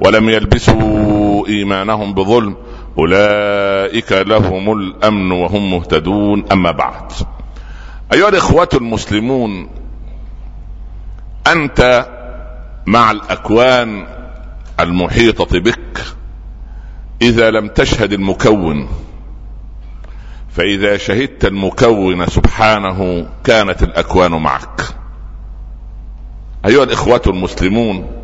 ولم يلبسوا إيمانهم بظلم أولئك لهم الأمن وهم مهتدون. أما بعد أيها الإخوة المسلمون أنت مع الأكوان المحيطة بك إذا لم تشهد المكون فإذا شهدت المكون سبحانه كانت الأكوان معك. أيها الإخوة المسلمون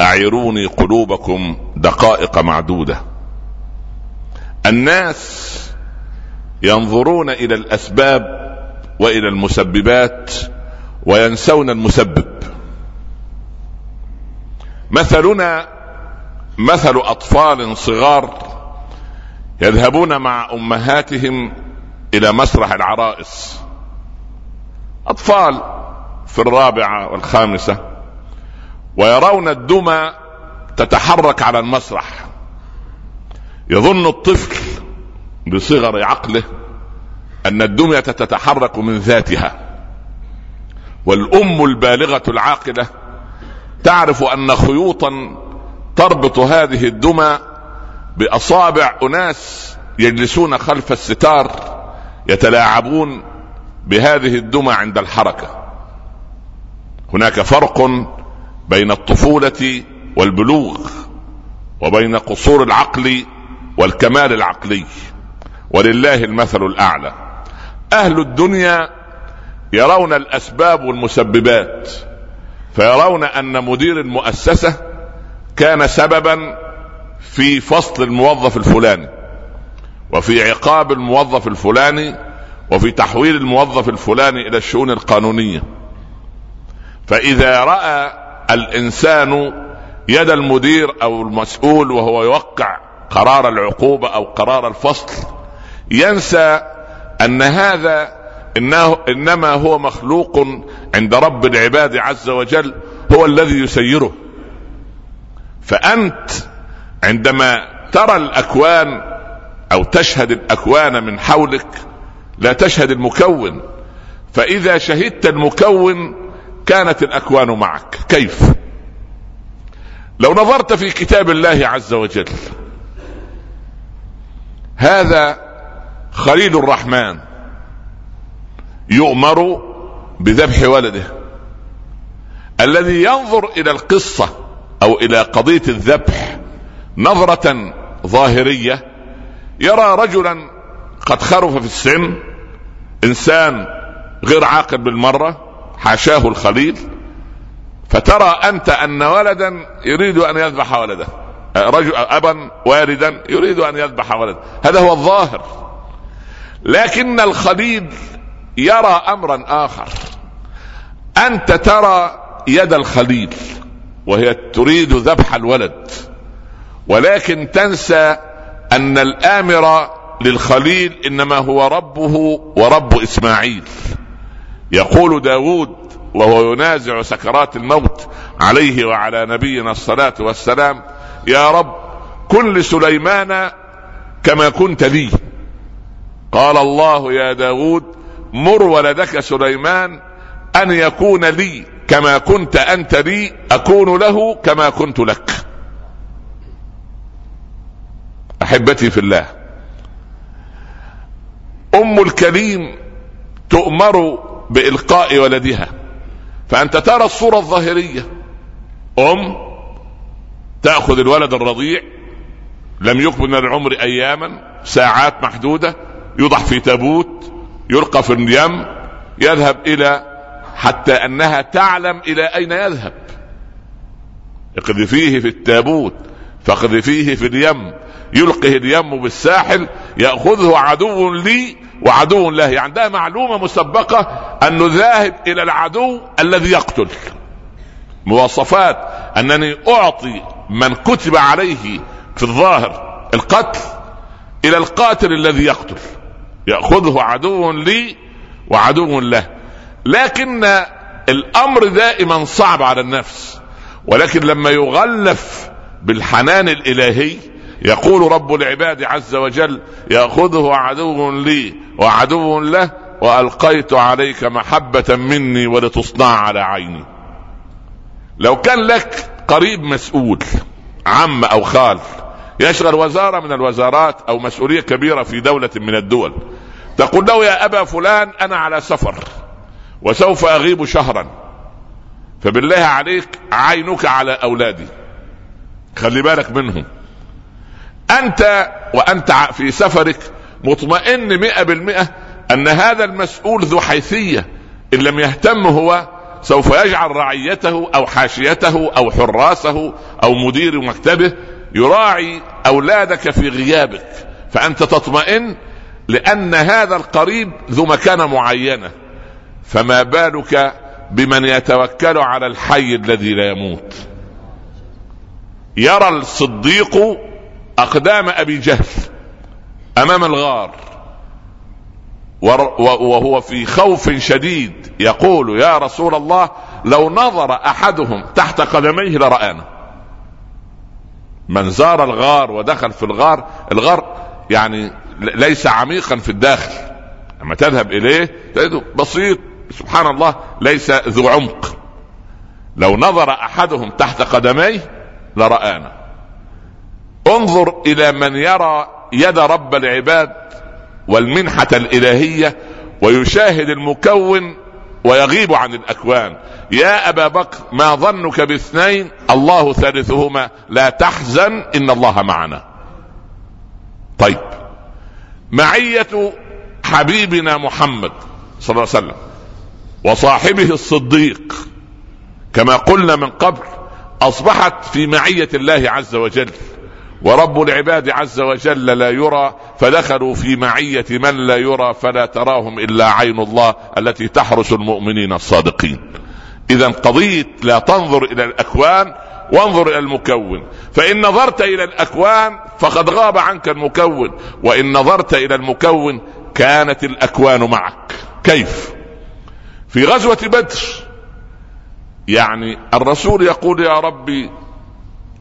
أعيروني قلوبكم دقائق معدودة. الناس ينظرون إلى الأسباب وإلى المسببات وينسون المسبب. مثلنا مثل أطفال صغار يذهبون مع أمهاتهم إلى مسرح العرائس. أطفال في الرابعة والخامسة ويرون الدمى تتحرك على المسرح. يظن الطفل بصغر عقله أن الدمية تتحرك من ذاتها. والأم البالغة العاقلة تعرف أن خيوطا تربط هذه الدمى بأصابع أناس يجلسون خلف الستار يتلاعبون بهذه الدمى عند الحركة. هناك فرق بين الطفولة والبلوغ وبين قصور العقل والكمال العقلي. ولله المثل الأعلى. أهل الدنيا يرون الأسباب والمسببات فيرون أن مدير المؤسسة كان سببا في فصل الموظف الفلاني وفي عقاب الموظف الفلاني وفي تحويل الموظف الفلاني إلى الشؤون القانونية. فإذا رأى الإنسان يد المدير أو المسؤول وهو يوقع قرار العقوبة أو قرار الفصل ينسى أن هذا انه إنما هو مخلوق عند رب العباد عز وجل هو الذي يسيره. فأنت عندما ترى الأكوان أو تشهد الأكوان من حولك لا تشهد المكون. فإذا شهدت المكون كانت الأكوان معك. كيف؟ لو نظرت في كتاب الله عز وجل هذا خليل الرحمن يؤمر بذبح ولده. الذي ينظر إلى القصة أو إلى قضية الذبح نظرة ظاهرية يرى رجلا قد خرف في السن إنسان غير عاقل بالمرة حاشاه الخليل فترى أنت أن ولدا يريد أن يذبح ولده رجل ابا والدا يريد أن يذبح ولده. هذا هو الظاهر. لكن الخليل يرى امرا آخر. أنت ترى يد الخليل وهي تريد ذبح الولد ولكن تنسى أن الآمر للخليل إنما هو ربه ورب إسماعيل. يقول داود وهو ينازع سكرات الموت عليه وعلى نبينا الصلاة والسلام يا رب كن لسليمان كما كنت لي. قال الله يا داود مر ولدك سليمان أن يكون لي كما كنت أنت لي أكون له كما كنت لك. أحبتي في الله أم الكريم تؤمر بإلقاء ولدها. فأنت ترى الصورة الظاهرية. أم تأخذ الولد الرضيع لم يكن من العمر أياما ساعات محدودة يوضع في تابوت يلقى في اليم يذهب إلى حتى أنها تعلم إلى أين يذهب. اقذفيه في التابوت فاقذفيه في اليم يلقه اليم بالساحل يأخذه عدو لي وعدو له يعني عندها معلومة مسبقة انه ذاهب إلى العدو الذي يقتل. مواصفات أنني أعطي من كتب عليه في الظاهر القتل إلى القاتل الذي يقتل. يأخذه عدو لي وعدو له. لكن الأمر دائما صعب على النفس. ولكن لما يغلف بالحنان الإلهي يقول رب العباد عز وجل يأخذه عدو لي وعدو له وألقيت عليك محبة مني ولتصنع على عيني. لو كان لك قريب مسؤول عم أو خال يشغل وزارة من الوزارات أو مسؤولية كبيرة في دولة من الدول تقول له يا أبا فلان أنا على سفر وسوف أغيب شهرا. فبالله عليك عينك على أولادي. خلي بالك منهم. أنت وأنت في سفرك مطمئن مئة بالمئة أن هذا المسؤول ذو حيثية إن لم يهتم هو سوف يجعل رعيته أو حاشيته أو حراسه أو مدير مكتبه يراعي أولادك في غيابك. فأنت تطمئن لأن هذا القريب ذو مكانة معينة. فما بالك بمن يتوكل على الحي الذي لا يموت؟ يرى الصديق أقدام أبي جهل أمام الغار وهو في خوف شديد يقول يا رسول الله لو نظر أحدهم تحت قدميه لرآنا. من زار الغار ودخل في الغار الغار يعني ليس عميقا في الداخل. لما تذهب إليه تجده بسيط سبحان الله ليس ذو عمق. لو نظر أحدهم تحت قدميه لرآنا. انظر إلى من يرى يد رب العباد والمنحة الإلهية ويشاهد المكون ويغيب عن الأكوان. يا أبا بكر ما ظنك باثنين؟ الله ثالثهما. لا تحزن إن الله معنا. طيب. معية حبيبنا محمد صلى الله عليه وسلم وصاحبه الصديق كما قلنا من قبل أصبحت في معية الله عز وجل. ورب العباد عز وجل لا يرى فدخلوا في معية من لا يرى فلا تراهم إلا عين الله التي تحرس المؤمنين الصادقين. إذا قضية لا تنظر إلى الأكوان وانظر إلى المكون. فإن نظرت إلى الأكوان فقد غاب عنك المكون. وإن نظرت إلى المكون كانت الأكوان معك. كيف؟ في غزوة بدر. يعني الرسول يقول يا ربي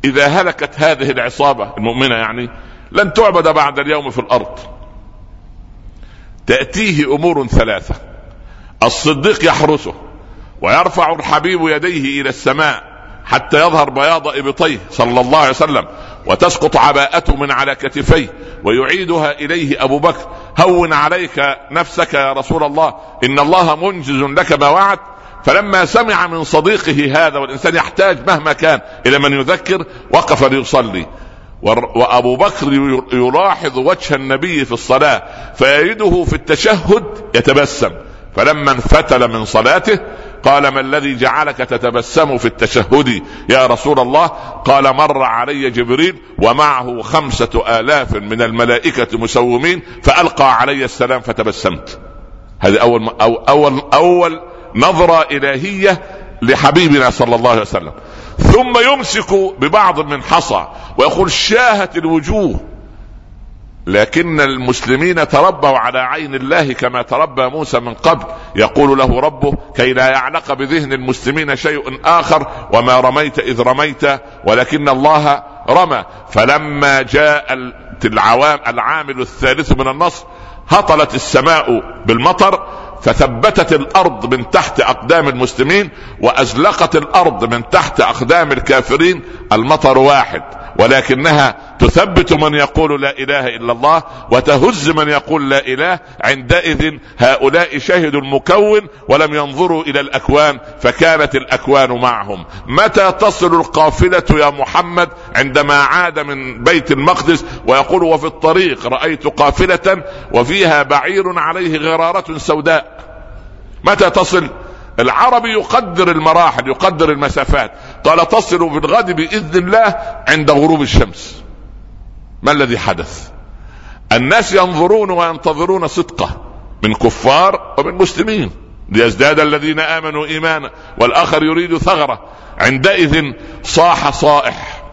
إذا هلكت هذه العصابة المؤمنة يعني لن تعبد بعد اليوم في الأرض. تأتيه أمور ثلاثة. الصديق يحرسه ويرفع الحبيب يديه إلى السماء حتى يظهر بياض إبطيه صلى الله عليه وسلم وتسقط عباءته من على كتفيه ويعيدها إليه أبو بكر. هون عليك نفسك يا رسول الله إن الله منجز لك ما وعد فلما سمع من صديقه هذا والإنسان يحتاج مهما كان إلى من يذكر وقف ليصلي. وأبو بكر يلاحظ وجه النبي في الصلاة فيجده في التشهد يتبسم. فلما انفتل من صلاته قال ما الذي جعلك تتبسم في التشهد يا رسول الله؟ قال مر علي جبريل ومعه خمسة آلاف من الملائكة مسومين فألقى علي السلام فتبسمت. هذه أول أو أول أول نظرة إلهية لحبيبنا صلى الله عليه وسلم. ثم يمسك ببعض من حصى ويقول شاهت الوجوه. لكن المسلمين تربوا على عين الله كما تربى موسى من قبل. يقول له ربه كي لا يعلق بذهن المسلمين شيء آخر وما رميت إذ رميت ولكن الله رمى. فلما جاء العوام العامل الثالث من النصر هطلت السماء بالمطر فثبتت الأرض من تحت أقدام المسلمين وأزلقت الأرض من تحت أقدام الكافرين. المطر واحد. ولكنها تثبت من يقول لا إله إلا الله وتهز من يقول لا إله. عندئذ هؤلاء شهدوا المكون ولم ينظروا إلى الأكوان فكانت الأكوان معهم. متى تصل القافلة يا محمد؟ عندما عاد من بيت المقدس ويقول وفي الطريق رأيت قافلة وفيها بعير عليه غرارة سوداء. متى تصل؟ العربي يقدر المراحل يقدر المسافات. قال تصل في الغد بإذن الله عند غروب الشمس. ما الذي حدث؟ الناس ينظرون وينتظرون صدقة من كفار ومن مسلمين ليزداد الذين آمنوا إيمانا والآخر يريد ثغرة. عندئذ صاح صائح.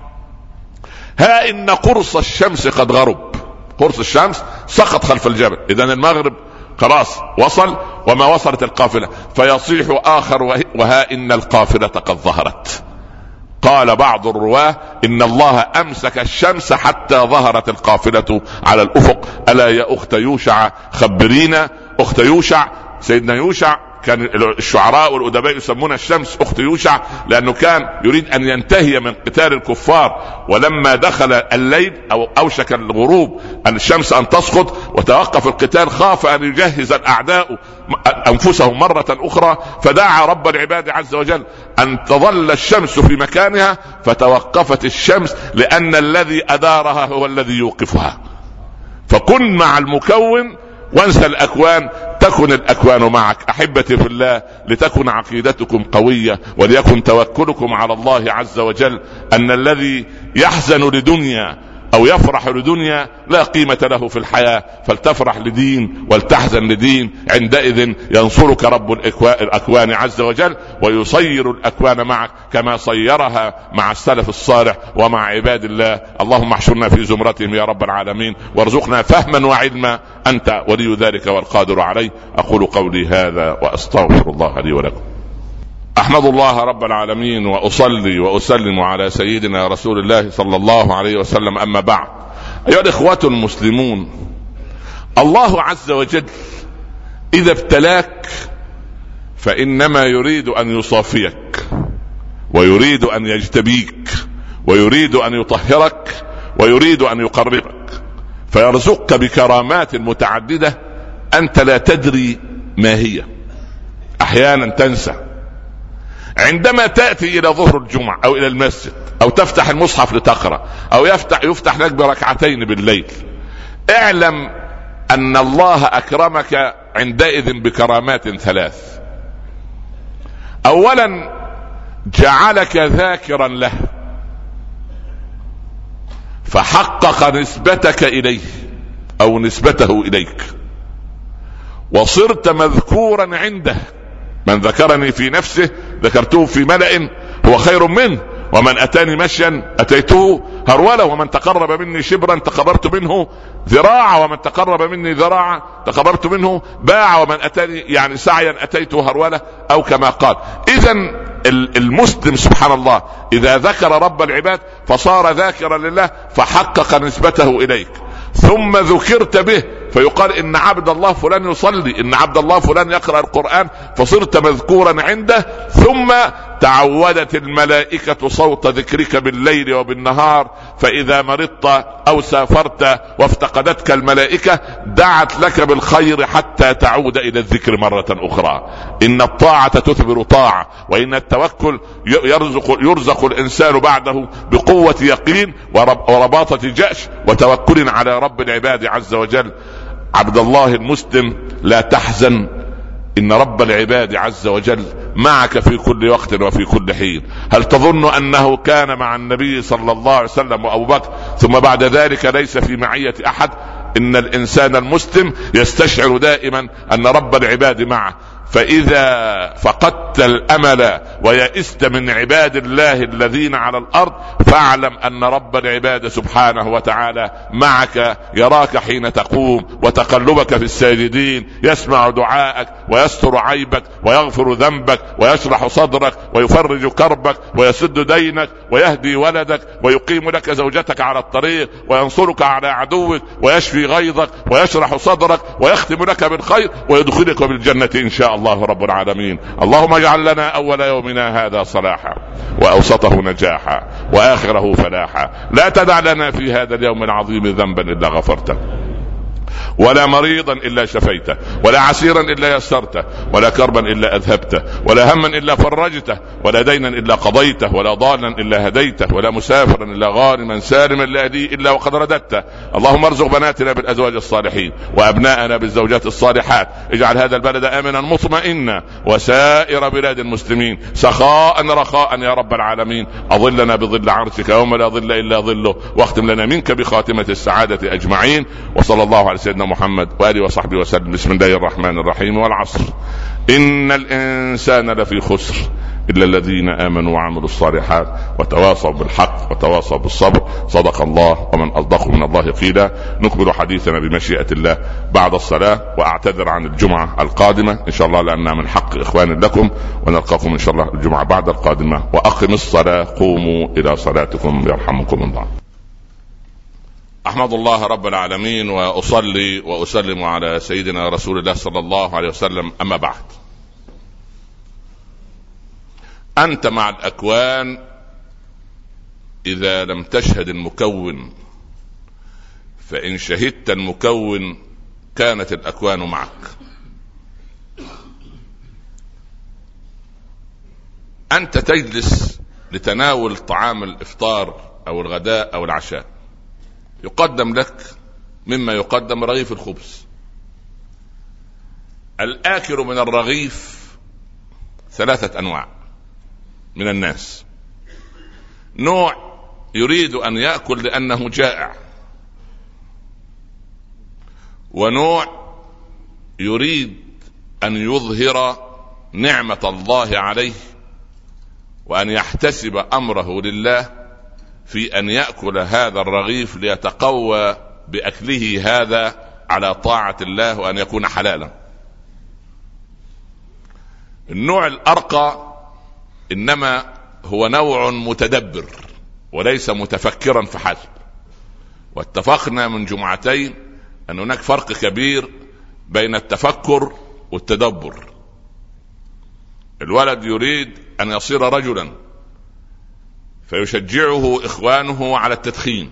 ها إن قرص الشمس قد غرب. قرص الشمس سقط خلف الجبل. اذا المغرب خلاص وصل وما وصلت القافلة. فيصيح آخر وها إن القافلة قد ظهرت. قال بعض الرواة إن الله أمسك الشمس حتى ظهرت القافلة على الأفق. ألا يا أخت يوشع خبرينا. أخت يوشع سيدنا يوشع كان الشعراء والأدباء يسمون الشمس أخت يوشع لأنه كان يريد أن ينتهي من قتال الكفار. ولما دخل الليل أو أوشك الغروب أن الشمس أن تسقط وتوقف القتال خاف أن يجهز الأعداء أنفسهم مرة أخرى فدعا رب العباد عز وجل أن تظل الشمس في مكانها فتوقفت الشمس لأن الذي أدارها هو الذي يوقفها. فكن مع المكون وانسى الأكوان تكن الأكوان معك. أحبتي في الله لتكن عقيدتكم قوية وليكن توكلكم على الله عز وجل أن الذي يحزن لدنيا أو يفرح لدنيا لا قيمة له في الحياة فلتفرح لدين ولتحزن لدين. عندئذ ينصرك رب الأكوان عز وجل ويصير الأكوان معك كما صيرها مع السلف الصالح ومع عباد الله. اللهم احشرنا في زمرتهم يا رب العالمين وارزقنا فهما وعلما. أنت ولي ذلك والقادر عليه. أقول قولي هذا وأستغفر الله لي ولكم. أحمد الله رب العالمين وأصلي وأسلم على سيدنا رسول الله صلى الله عليه وسلم. أما بعد أيها الإخوة المسلمون الله عز وجل إذا ابتلاك فإنما يريد أن يصافيك ويريد أن يجتبيك ويريد أن يطهرك ويريد أن يقربك. فيرزقك بكرامات متعددة أنت لا تدري ما هي. أحيانا تنسى. عندما تأتي إلى ظهر الجمعة أو إلى المسجد أو تفتح المصحف لتقرأ أو يفتح يفتح لك بركعتين بالليل اعلم أن الله أكرمك عندئذ بكرامات ثلاث. اولا جعلك ذاكرا له. فحقق نسبتك إليه أو نسبته إليك. وصرت مذكورا عنده من ذكرني في نفسه ذكرته في ملأ هو خير منه. ومن أتاني مشيا أتيته هروله ومن تقرب مني شبرا تقربت منه ذراعا. ومن تقرب مني ذراعا تقربت منه باع ومن أتاني يعني سعيا أتيته هروله أو كما قال. اذا المسلم سبحان الله إذا ذكر رب العباد فصار ذاكرا لله فحقق نسبته إليك. ثم ذكرت به فيقال إن عبد الله فلان يصلي إن عبد الله فلان يقرأ القرآن فصرت مذكورا عنده ثم تعودت الملائكة صوت ذكرك بالليل وبالنهار فإذا مرضت أو سافرت وافتقدتك الملائكة دعت لك بالخير حتى تعود إلى الذكر مرة أخرى. إن الطاعة تثمر طاعة وإن التوكل يرزق يرزق الإنسان بعده بقوة يقين ورباطة جأش وتوكل على رب العباد عز وجل. عبد الله المسلم لا تحزن. إن رب العباد عز وجل معك في كل وقت وفي كل حين. هل تظن أنه كان مع النبي صلى الله عليه وسلم وأبو بكر ثم بعد ذلك ليس في معية أحد؟ إن الإنسان المسلم يستشعر دائما أن رب العباد معه. فإذا فقدت الأمل ويئست من عباد الله الذين على الأرض فاعلم أن رب العباد سبحانه وتعالى معك يراك حين تقوم وتقلبك في الساجدين يسمع دعاءك ويستر عيبك ويغفر ذنبك ويشرح صدرك ويفرج كربك ويسد دينك ويهدي ولدك ويقيم لك زوجتك على الطريق وينصرك على عدوك ويشفي غيظك ويشرح صدرك ويختم لك بالخير ويدخلك بالجنة إن شاء الله رب العالمين. اللهم اجعل لنا أول يومنا هذا صلاحا وأوسطه نجاحا وآخره فلاحا. لا تدع لنا في هذا اليوم العظيم ذنبا إلا غفرته. ولا مريضا إلا شفيته ولا عسيرا إلا يسرته ولا كربا إلا أذهبته ولا هما إلا فرجته ولا دينا إلا قضيته ولا ضالا إلا هديته ولا مسافرا إلا غانما سالما لا لي إلا وقد رددته. اللهم ارزق بناتنا بالأزواج الصالحين وأبناءنا بالزوجات الصالحات. اجعل هذا البلد امنا مطمئنا. وسائر بلاد المسلمين سخاء رخاء يا رب العالمين. أظلنا بظل عرشك يوم لا ظل إلا ظله واختم لنا منك بخاتمة السعادة أجمعين. وصلى الله على سيدنا محمد وآله وصحبه وسلم. بسم الله الرحمن الرحيم والعصر. إن الإنسان لفي خسر إلا الذين آمنوا وعملوا الصالحات وتواصوا بالحق وتواصوا بالصبر. صدق الله ومن أصدق من الله قيلا. نكمل حديثنا بمشيئة الله بعد الصلاة وأعتذر عن الجمعة القادمة. إن شاء الله لانها من حق إخوان لكم ونلقاكم إن شاء الله الجمعة بعد القادمة. وأقم الصلاة قوموا إلى صلاتكم يرحمكم الله. أحمد الله رب العالمين وأصلي وأسلم على سيدنا رسول الله صلى الله عليه وسلم. أما بعد أنت مع الأكوان إذا لم تشهد المكون فإن شهدت المكون كانت الأكوان معك. أنت تجلس لتناول طعام الإفطار أو الغداء أو العشاء. يقدم لك مما يقدم رغيف الخبز. الآكل من الرغيف ثلاثة أنواع من الناس. نوع يريد أن يأكل لأنه جائع. ونوع يريد أن يظهر نعمة الله عليه وأن يحتسب أمره لله في أن يأكل هذا الرغيف ليتقوى بأكله هذا على طاعة الله وأن يكون حلالا. النوع الأرقى إنما هو نوع متدبر وليس متفكرا فحسب واتفقنا من جمعتين أن هناك فرق كبير بين التفكر والتدبر. الولد يريد أن يصير رجلا. فيشجعه إخوانه على التدخين.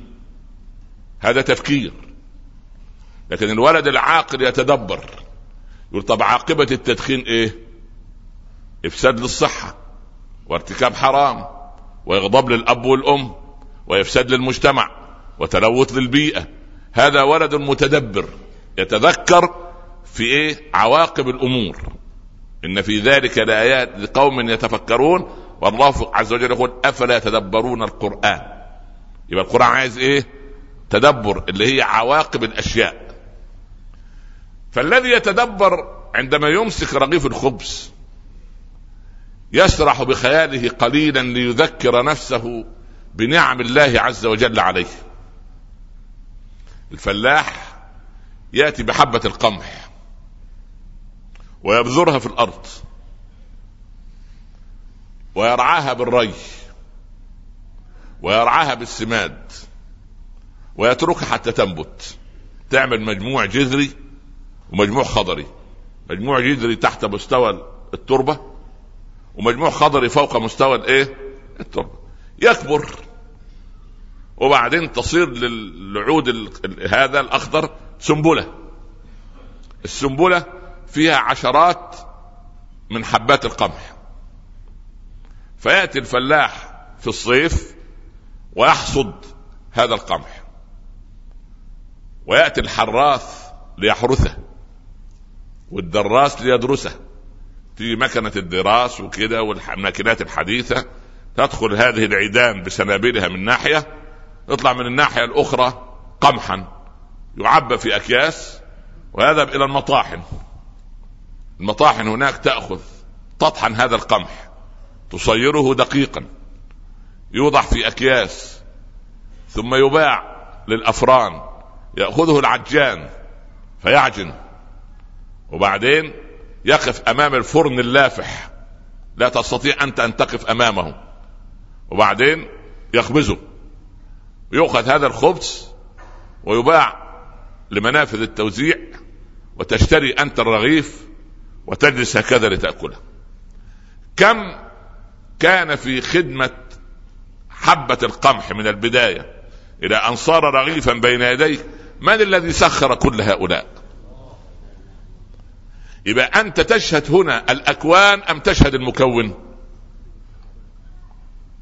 هذا تفكير. لكن الولد العاقل يتدبر. يقول طب عاقبة التدخين إيه؟ إفساد للصحة وارتكاب حرام وإغضاب للأب والأم وإفساد للمجتمع وتلوث للبيئة. هذا ولد متدبر يتذكر في إيه؟ عواقب الأمور. إن في ذلك لآيات لقوم يتفكرون والله عز وجل يقول أفلا يتدبرون القرآن؟ يبقى القرآن عايز إيه؟ تدبر اللي هي عواقب الأشياء. فالذي يتدبر عندما يمسك رغيف الخبز يسرح بخياله قليلا ليذكر نفسه بنعم الله عز وجل عليه. الفلاح يأتي بحبة القمح ويبذرها في الأرض. ويرعاها بالري ويرعاها بالسماد ويتركها حتى تنبت. تعمل مجموع جذري ومجموع خضري. مجموع جذري تحت مستوى التربة ومجموع خضري فوق مستوى الايه؟ التربة. يكبر. وبعدين تصير للعود هذا الأخضر سنبلة. السنبلة فيها عشرات من حبات القمح. فيأتي الفلاح في الصيف ويحصد هذا القمح. ويأتي الحراث ليحرثه والدراس ليدرسه. في مكنة الدراس وكده والماكينات الحديثة. تدخل هذه العيدان بسنابلها من ناحية يطلع من الناحية الأخرى قمحا. يعبى في أكياس ويذهب إلى المطاحن. المطاحن هناك تأخذ تطحن هذا القمح. تصيره دقيقا. يوضع في أكياس. ثم يباع للأفران. يأخذه العجان. فيعجن. وبعدين يقف أمام الفرن اللافح. لا تستطيع أنت أن تقف أمامه. وبعدين يخبزه. يؤخذ هذا الخبز ويباع لمنافذ التوزيع وتشتري أنت الرغيف وتجلس هكذا لتأكلها كم كان في خدمة حبة القمح من البداية إلى أن صار رغيفا بين يديك من الذي سخر كل هؤلاء؟ يبقى أنت تشهد هنا الأكوان أم تشهد المكون؟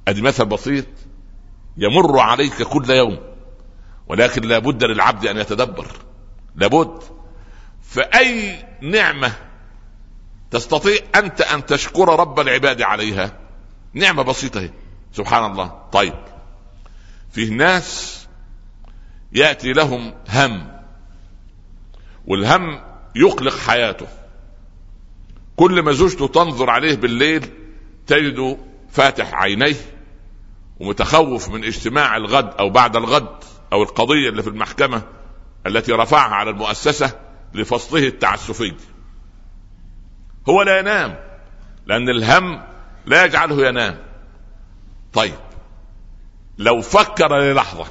أدي مثل بسيط يمر عليك كل يوم ولكن لابد للعبد أن يتدبر لابد. فأي نعمة تستطيع أنت أن تشكر رب العباد عليها؟ نعمة بسيطة هي سبحان الله. طيب. فيه ناس يأتي لهم هم. والهم يقلق حياته. كل ما زوجته تنظر عليه بالليل تجده فاتح عينيه ومتخوف من اجتماع الغد أو بعد الغد أو القضية اللي في المحكمة التي رفعها على المؤسسة لفصله التعسفي. هو لا ينام لأن الهم لا يجعله ينام. طيب. لو فكر للحظة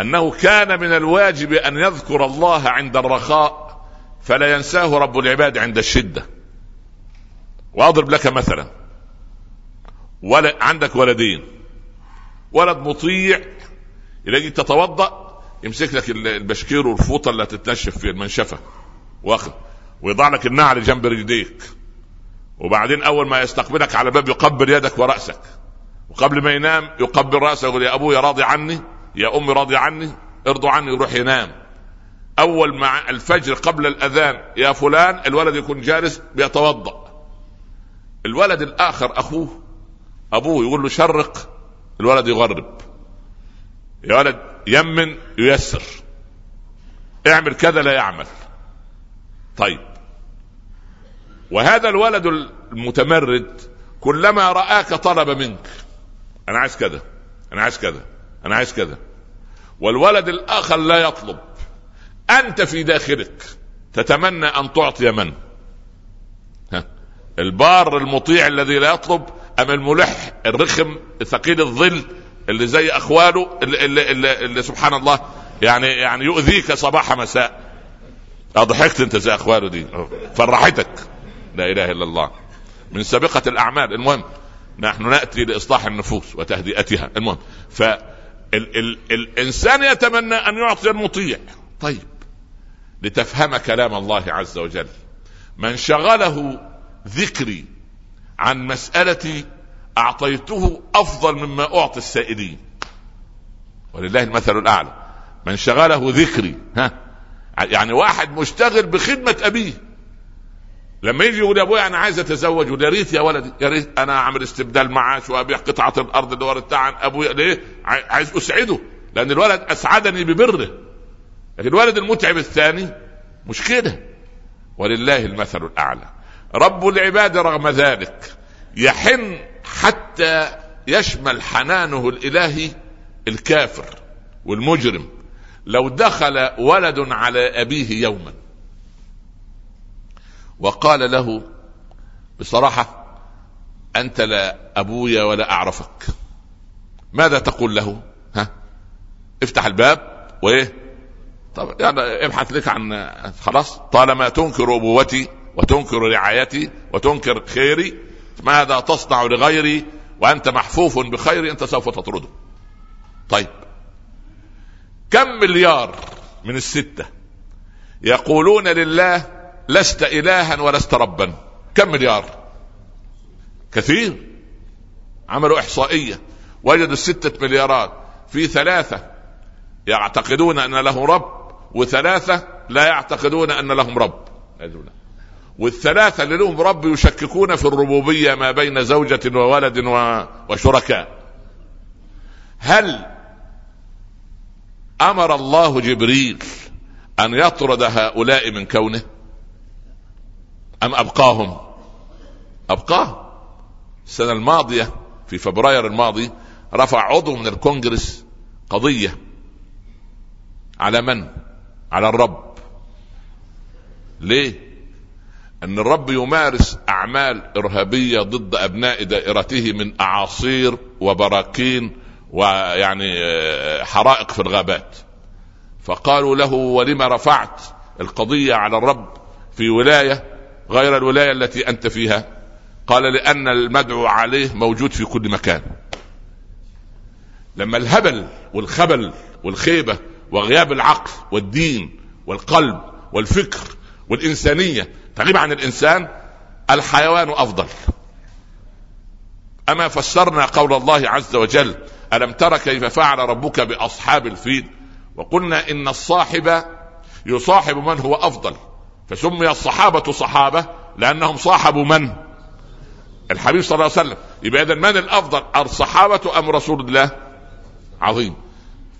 أنه كان من الواجب أن يذكر الله عند الرخاء فلا ينساه رب العباد عند الشدة. وأضرب لك مثلا. ولد عندك ولدين. ولد مطيع يلاقيك تتوضأ يمسك لك البشكير والفوطة اللي هتتنشف في المنشفة واخد ويضع لك النعل جنب رجليك. وبعدين أول ما يستقبلك على الباب يقبل يدك ورأسك. وقبل ما ينام يقبل رأسه يقول يا أبوي راضي عني يا أمي راضي عني ارضوا عني يروح ينام. أول مع الفجر قبل الأذان يا فلان الولد يكون جالس بيتوضأ. الولد الآخر أخوه أبوه يقول له شرق الولد يغرب. يا ولد يمن ييسر. اعمل كذا لا يعمل. طيب وهذا الولد المتمرد كلما رآك طلب منك أنا عايز كذا أنا عايز كذا أنا عايز كذا. والولد الآخر لا يطلب. أنت في داخلك تتمنى أن تعطي من؟ ها البار المطيع الذي لا يطلب أم الملح الرخم ثقيل الظل اللي زي أخواله اللي, اللي, اللي, اللي سبحان الله يعني يعني يؤذيك صباح مساء. ضحكت أنت زي اخواله دي. فرحتك. لا إله إلا الله. من سابقة الأعمال المهم نحن نأتي لإصلاح النفوس وتهدئتها المهم. ف ال ال الإنسان يتمنى أن يعطي المطيع. طيب لتفهم كلام الله عز وجل من شغله ذكري عن مسألتي أعطيته أفضل مما أعطي السائلين. ولله المثل الأعلى. من شغله ذكري ها يعني واحد مشتغل بخدمة أبيه لما يجي يقول يا ابويا أنا عايز أتزوج يا ريت يا ولدي. يا ريت أنا أعمل استبدال معاش وأبيع قطعة الأرض اللي ورثتها عن ابويا ليه؟ عايز أسعده. لأن الولد أسعدني ببره. لكن الولد المتعب الثاني مشكلة. ولله المثل الأعلى. رب العباد رغم ذلك يحن حتى يشمل حنانه الإلهي الكافر والمجرم. لو دخل ولد على أبيه يوما وقال له بصراحة أنت لا أبويا ولا أعرفك. ماذا تقول له؟ ها؟ افتح الباب وإيه؟ طب يعني ابحث لك عن خلاص. طالما تنكر أبوتي وتنكر رعايتي وتنكر خيري ماذا تصنع لغيري؟ وأنت محفوف بخيري أنت سوف تطرده. طيب. كم مليار من الستة يقولون لله لست إلها ولست ربا. كم مليار؟ كثير. عملوا إحصائية. وجدوا ستة مليارات. في ثلاثة يعتقدون أن لهم رب وثلاثة لا يعتقدون أن لهم رب. والثلاثة اللي لهم رب يشككون في الربوبية ما بين زوجة وولد وشركاء. هل أمر الله جبريل أن يطرد هؤلاء من كونه؟ أم أبقاهم؟ أبقاهم. السنة الماضية في فبراير الماضي رفع عضو من الكونجرس قضية. على من؟ على الرب. ليه؟ أن الرب يمارس أعمال إرهابية ضد أبناء دائرته من أعاصير وبراكين ويعني آه، حرائق في الغابات. فقالوا له ولم رفعت القضية على الرب في ولاية غير الولاية التي أنت فيها. قال لأن المدعو عليه موجود في كل مكان. لما الهبل والخبل والخيبة وغياب العقل والدين والقلب والفكر والإنسانية تغيب عن الإنسان الحيوان أفضل. أما فسرنا قول الله عز وجل ألم تر كيف فعل ربك بأصحاب الفيل؟ وقلنا إن الصاحب يصاحب من هو أفضل. فسمي الصحابة صحابة لأنهم صاحبوا من؟ الحبيب صلى الله عليه وسلم. يبقى اذا من الأفضل؟ الصحابة أم رسول الله؟ عظيم.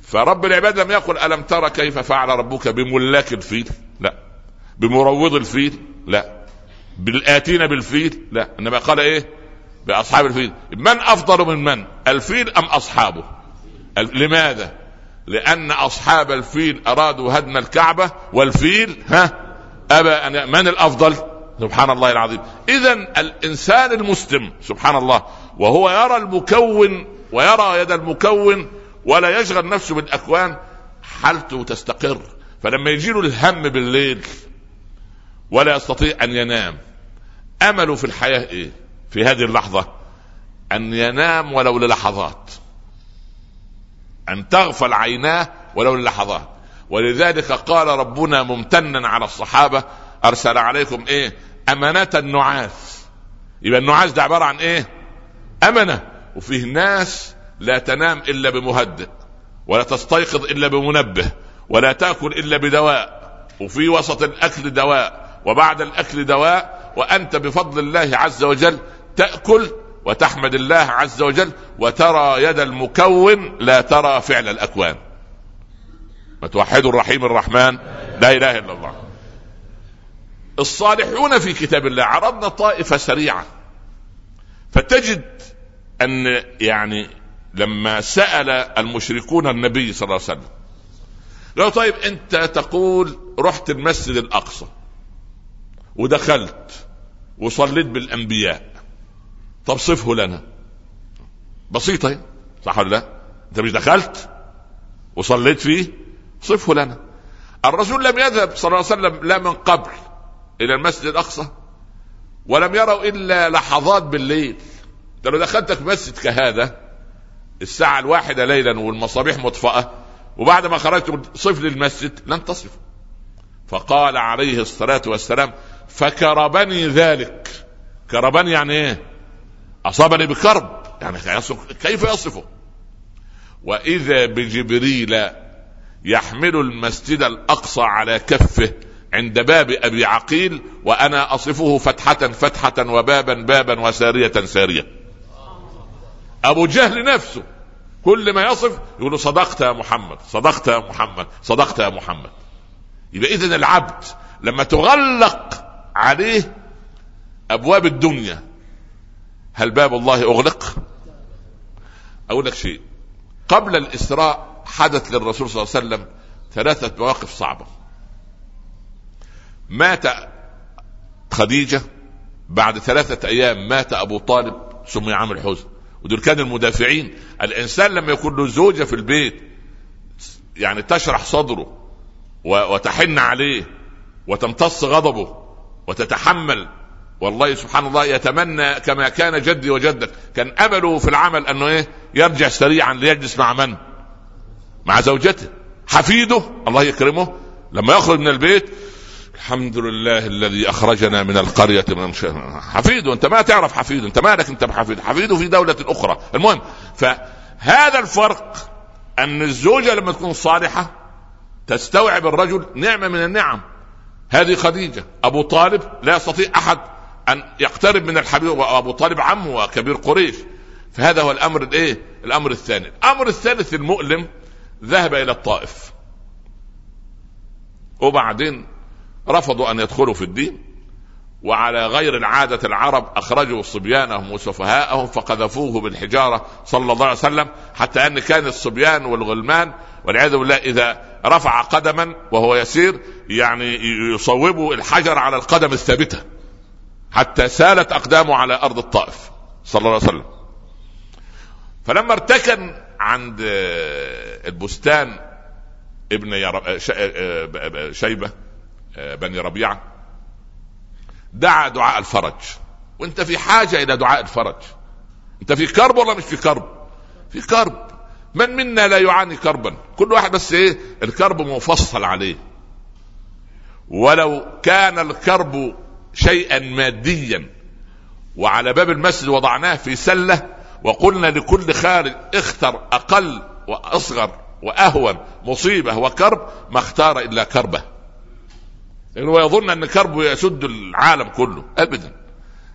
فرب العباد لم يقل ألم تر كيف فعل ربك بملاك الفيل؟ لا. بمروض الفيل؟ لا. بالآتين بالفيل؟ لا. إنما قال إيه؟ بأصحاب الفيل. من أفضل من من؟ الفيل أم أصحابه؟ لماذا؟ لأن أصحاب الفيل أرادوا هدم الكعبة والفيل ها؟ ابى أن من الأفضل؟ سبحان الله العظيم. اذا الإنسان المسلم سبحان الله وهو يرى المكون ويرى يد المكون ولا يشغل نفسه بالأكوان حالته تستقر. فلما يجي له الهم بالليل ولا يستطيع أن ينام أمله في الحياة إيه؟ في هذه اللحظة أن ينام ولو للحظات. أن تغفل عيناه ولو للحظات. ولذلك قال ربنا ممتنا على الصحابة أرسل عليكم إيه؟ أمانة النعاس. يبقى النعاس ده عبارة عن إيه؟ امنه وفيه ناس لا تنام إلا بمهدئ ولا تستيقظ إلا بمنبه ولا تأكل إلا بدواء. وفي وسط الأكل دواء وبعد الأكل دواء وأنت بفضل الله عز وجل تأكل وتحمد الله عز وجل وترى يد المكون لا ترى فعل الاكوان وتوحدوا الرحيم الرحمن لا إله إلا الله. الصالحون في كتاب الله عرضنا طائفة سريعة. فتجد أن يعني لما سأل المشركون النبي صلى الله عليه وسلم قالوا طيب أنت تقول رحت المسجد الأقصى ودخلت وصليت بالأنبياء طب صفه لنا. بسيطة صح ولا لا؟ أنت مش دخلت وصليت فيه؟ صفه لنا. الرسول لم يذهب صلى الله عليه وسلم لا من قبل إلى المسجد الأقصى ولم يروا إلا لحظات بالليل. أنت لو دخلت في مسجد كهذا؟ الساعة الواحدة ليلا والمصابيح مطفأة وبعد ما خرجت صف للمسجد. لن تصفه. فقال عليه الصلاة والسلام فكربني ذلك. كربني يعني إيه؟ أصابني بكرب. يعني كيف يصفه؟ وإذا بجبريل يحمل المسجد الأقصى على كفه عند باب أبي عقيل وأنا أصفه فتحة فتحة وبابا بابا وسارية سارية. أبو جهل نفسه كل ما يصف يقول صدقت يا محمد صدقت يا محمد صدقت يا محمد. يبقى اذا العبد لما تغلق عليه أبواب الدنيا هل باب الله أغلق؟ أقول لك شيء قبل الإسراء حدث للرسول صلى الله عليه وسلم ثلاثة مواقف صعبة. مات خديجة بعد ثلاثة أيام مات أبو طالب سمي عام الحزن ودول كانوا المدافعين الإنسان لما يكون له زوجة في البيت يعني تشرح صدره وتحن عليه وتمتص غضبه وتتحمل والله سبحان الله يتمنى كما كان جدي وجدك. كان أمله في العمل أنه إيه؟ يرجع سريعا ليجلس مع من؟ مع زوجته حفيده الله يكرمه لما يخرج من البيت الحمد لله الذي أخرجنا من القرية من حفيده أنت ما تعرف حفيده أنت مالك أنت بحفيده حفيده في دولة أخرى. المهم فهذا الفرق أن الزوجة لما تكون صالحة تستوعب الرجل نعمة من النعم. هذه خديجة أبو طالب لا يستطيع أحد أن يقترب من الحبيب وأبو طالب عمه وكبير قريش. فهذا هو الأمر الإيه؟ الأمر الثاني. الأمر الثالث المؤلم ذهب إلى الطائف. وبعدين رفضوا أن يدخلوا في الدين وعلى غير العادة العرب أخرجوا صبيانهم وسفهاءهم فقذفوه بالحجارة صلى الله عليه وسلم حتى أن كان الصبيان والغلمان والعياذ بالله إذا رفع قدما وهو يسير يعني يصوبوا الحجر على القدم الثابتة حتى سالت أقدامه على أرض الطائف صلى الله عليه وسلم. فلما ارتكن عند البستان ابن شيبة بني ربيعة. دعا دعاء الفرج. وانت في حاجة إلى دعاء الفرج. انت في كرب ولا مش في كرب؟ في كرب. من منا لا يعاني كربا؟ كل واحد بس إيه؟ الكرب مفصل عليه. ولو كان الكرب شيئا ماديا وعلى باب المسجد وضعناه في سلة وقلنا لكل خارج اختر أقل وأصغر وأهون مصيبة وكرب ما اختار إلا كربه. يعني يظن أن كربه يسد العالم كله ابدا.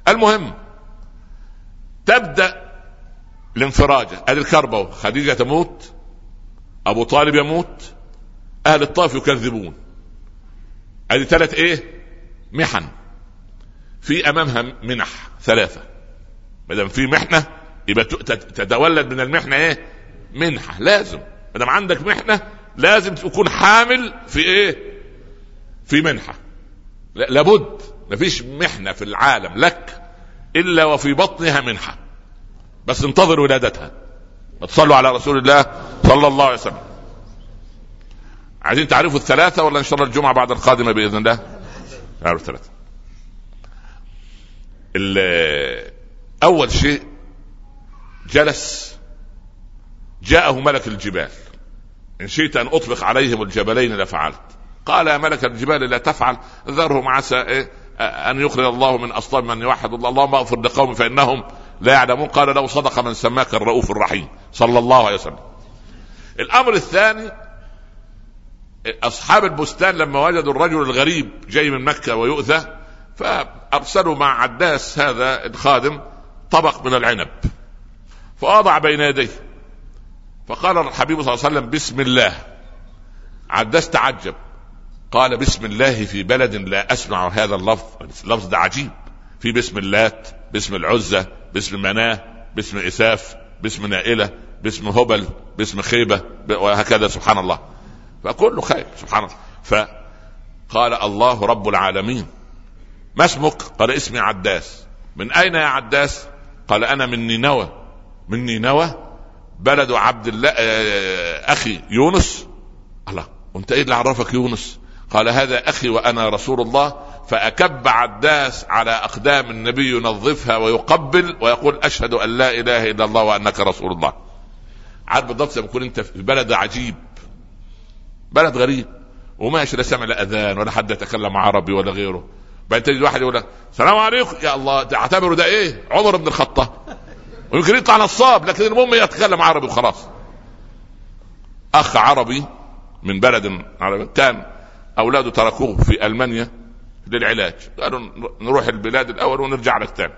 المهم تبدأ الانفراجه ادي الكربه خديجة تموت؟ أبو طالب يموت؟ أهل الطائف يكذبون. ادي ثلاث إيه؟ محن. في أمامها منح ثلاثة. ما دام في محنة يبقى تتولد من المحنة إيه؟ منحة لازم. ما دام عندك محنة لازم تكون حامل في إيه؟ في منحة. لابد. مفيش محنة في العالم لك إلا وفي بطنها منحة. بس انتظر ولادتها. تصلوا على رسول الله صلى الله عليه وسلم. عايزين تعرفوا الثلاثة ولا إن شاء الله الجمعة بعد القادمة بإذن الله؟ تعرفوا الثلاثة. أول شيء جلس. جاءه ملك الجبال. إن شئت أن أطلق عليهم الجبلين لفعلت. قال يا ملك الجبال لا تفعل. ذرهم عسى إيه أن يخرج الله من أصلاب من يوحد الله. اللهم اغفر لقوم فإنهم لا يعلمون. قال له صدق من سماك الرؤوف الرحيم صلى الله عليه وسلم. الأمر الثاني أصحاب البستان لما وجدوا الرجل الغريب جاي من مكة ويؤذى فأرسلوا مع عداس هذا الخادم طبق من العنب. فوضع بين يديه. فقال الحبيب صلى الله عليه وسلم بسم الله. عداس تعجب قال بسم الله في بلد لا أسمع هذا اللفظ. اللفظ ده عجيب. في بسم اللات باسم العزة باسم مناة باسم إساف باسم نائلة باسم هبل باسم خيبة وهكذا سبحان الله. فكله خير سبحان الله. فقال الله رب العالمين ما اسمك؟ قال اسمي عداس. من أين يا عداس؟ قال أنا من نينوى من نينوى بلد عبد الله آه، أخي يونس. الله وانت إيه اللي عرفك يونس؟ قال هذا أخي وأنا رسول الله. فأكب عداس على أقدام النبي ينظفها ويقبل ويقول أشهد أن لا إله إلا الله وأنك رسول الله. عارف بالضبط لما أنت في بلد عجيب بلد غريب وماشي لا سمع لا أذان ولا حد يتكلم عربي ولا غيره. بعدين تجد واحد يقول لك السلام عليكم. يا الله تعتبره ده إيه؟ عمر بن الخطاب. ويمكن يطلع نصاب لكن المهم يتكلم عربي وخلاص. أخ عربي من بلد عربي كان أولاده تركوه في ألمانيا للعلاج. قالوا نروح البلاد الأول ونرجع لك تاني.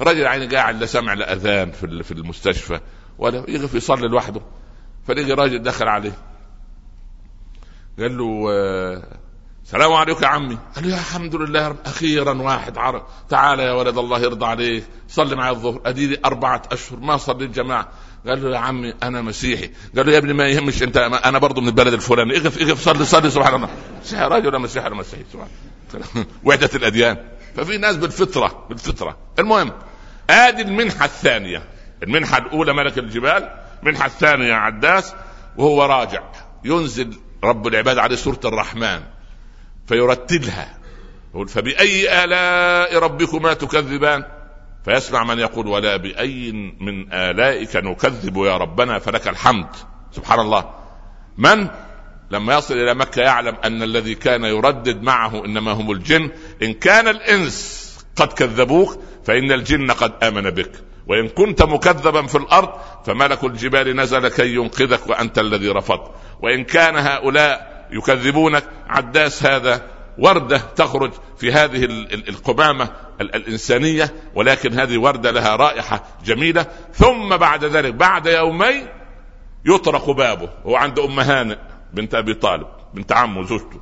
رجل عيني قاعد لا سمع لا أذان في في المستشفى ولا يقف يصلي لوحده. فلقي راجل دخل عليه. قال له السلام عليكم يا عمي. قال له يا الحمد لله رب أخيرا واحد عرب. تعال يا ولد الله يرضى عليك. صلي معي الظهر. أدي أربعة أشهر. ما صليت جماعة. قال له يا عمي أنا مسيحي. قال له يا ابني ما يهمش أنت. أنا برضه من البلد الفلاني. اقف اقف. صلي صلي. سبحان الله. مسيحي راجل ولا مسيحي ولا مسيحي سبحان وحدة الأديان. ففي ناس بالفطرة. بالفطرة. المهم آدي المنحة الثانية. المنحة الأولى ملك الجبال. المنحة الثانية عداس. وهو راجع. ينزل رب العباد عليه سورة الرحمن. فيرتلها. يقول فبأي آلاء ربكما تكذبان؟ فيسمع من يقول ولا بأي من آلائك نكذب يا ربنا فلك الحمد. سبحان الله من؟ لما يصل إلى مكة يعلم أن الذي كان يردد معه إنما هم الجن. إن كان الإنس قد كذبوك فإن الجن قد آمن بك. وإن كنت مكذبا في الأرض فملك الجبال نزل كي ينقذك وأنت الذي رفضت. وإن كان هؤلاء يكذبونك عداس هذا وردة تخرج في هذه القمامة الإنسانية ولكن هذه وردة لها رائحة جميلة. ثم بعد ذلك بعد يومين يطرق بابه هو عند أم هانئ بنت أبي طالب بنت عمه زوجته.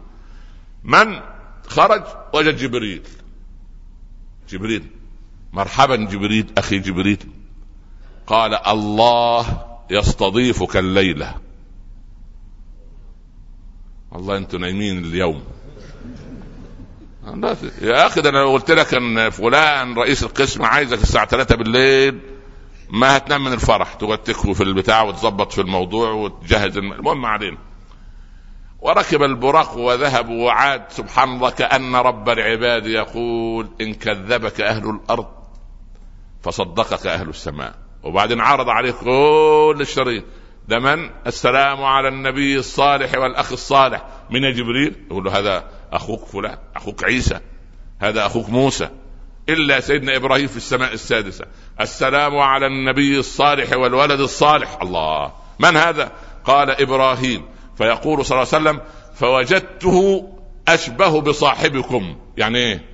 من خرج؟ وجد جبريل. جبريل مرحبا جبريل أخي جبريل. قال الله يستضيفك الليلة. والله أنتم نايمين اليوم. يا أخي أنا قلت لك إن فلان رئيس القسم عايزك الساعة 3 بالليل ما هتنام من الفرح. تقعد تكوي في البتاع وتظبط في الموضوع وتجهز المهم علينا. وركب البراق وذهب وعاد سبحان الله كأن رب العباد يقول إن كذبك أهل الأرض فصدقك أهل السماء. وبعدين عرض عليه كل الشريط ده من السلام على النبي الصالح والأخ الصالح. من جبريل؟ يقول له هذا أخوك فلان أخوك عيسى هذا أخوك موسى. إلا سيدنا إبراهيم في السماء السادسة. السلام على النبي الصالح والولد الصالح. الله. من هذا؟ قال إبراهيم. فيقول صلى الله عليه وسلم فوجدته أشبه بصاحبكم. يعني إيه؟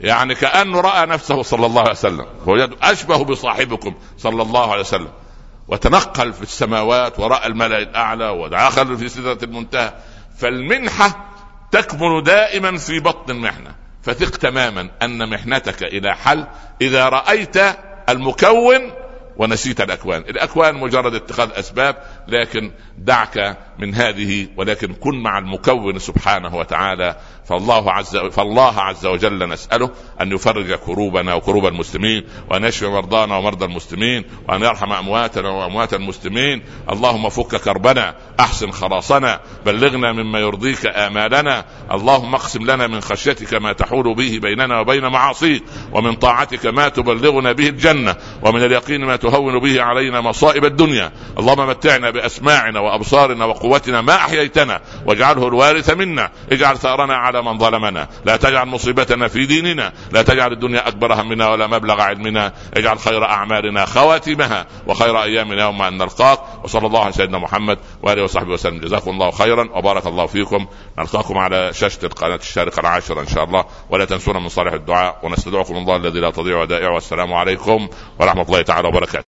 يعني كأنه رأى نفسه صلى الله عليه وسلم. فوجدته أشبه بصاحبكم صلى الله عليه وسلم. وتنقل في السماوات وراء الملأ الأعلى ودخل في سدرة المنتهى. فالمنحة تكمن دائما في بطن المحنة. فثق تماما أن محنتك إلى حل إذا رأيت المكون ونسيت الأكوان، الأكوان مجرد اتخاذ أسباب لكن دعك من هذه ولكن كن مع المكون سبحانه وتعالى فالله عز فالله عز وجل نسأله أن يفرج كروبنا وكروب المسلمين وأن يشفي مرضانا ومرضى المسلمين وأن يرحم أمواتنا وأموات المسلمين. اللهم فك كربنا أحسن خلاصنا بلغنا مما يرضيك آمالنا. اللهم اقسم لنا من خشيتك ما تحول به بيننا وبين معاصيك ومن طاعتك ما تبلغنا به الجنة ومن اليقين ما تهون به علينا مصائب الدنيا. اللهم متعنا بأسماعنا وأبصارنا وقوتنا ما أحييتنا واجعله الوارث منا. اجعل ثأرنا على من ظلمنا. لا تجعل مصيبتنا في ديننا. لا تجعل الدنيا أكبر همنا ولا مبلغ علمنا. اجعل خير أعمالنا خواتمها وخير أيامنا يوم أن نلقاك. وصلى الله على سيدنا محمد وآله وصحبه وسلم. جزاكم الله خيرا وبارك الله فيكم. نلقاكم على شاشة القناة الشارقة العاشرة إن شاء الله. ولا تنسونا من صالح الدعاء ونستدعكم الله الذي لا تضيع ودائعه والسلام عليكم ورحمة الله تعالى وبركاته.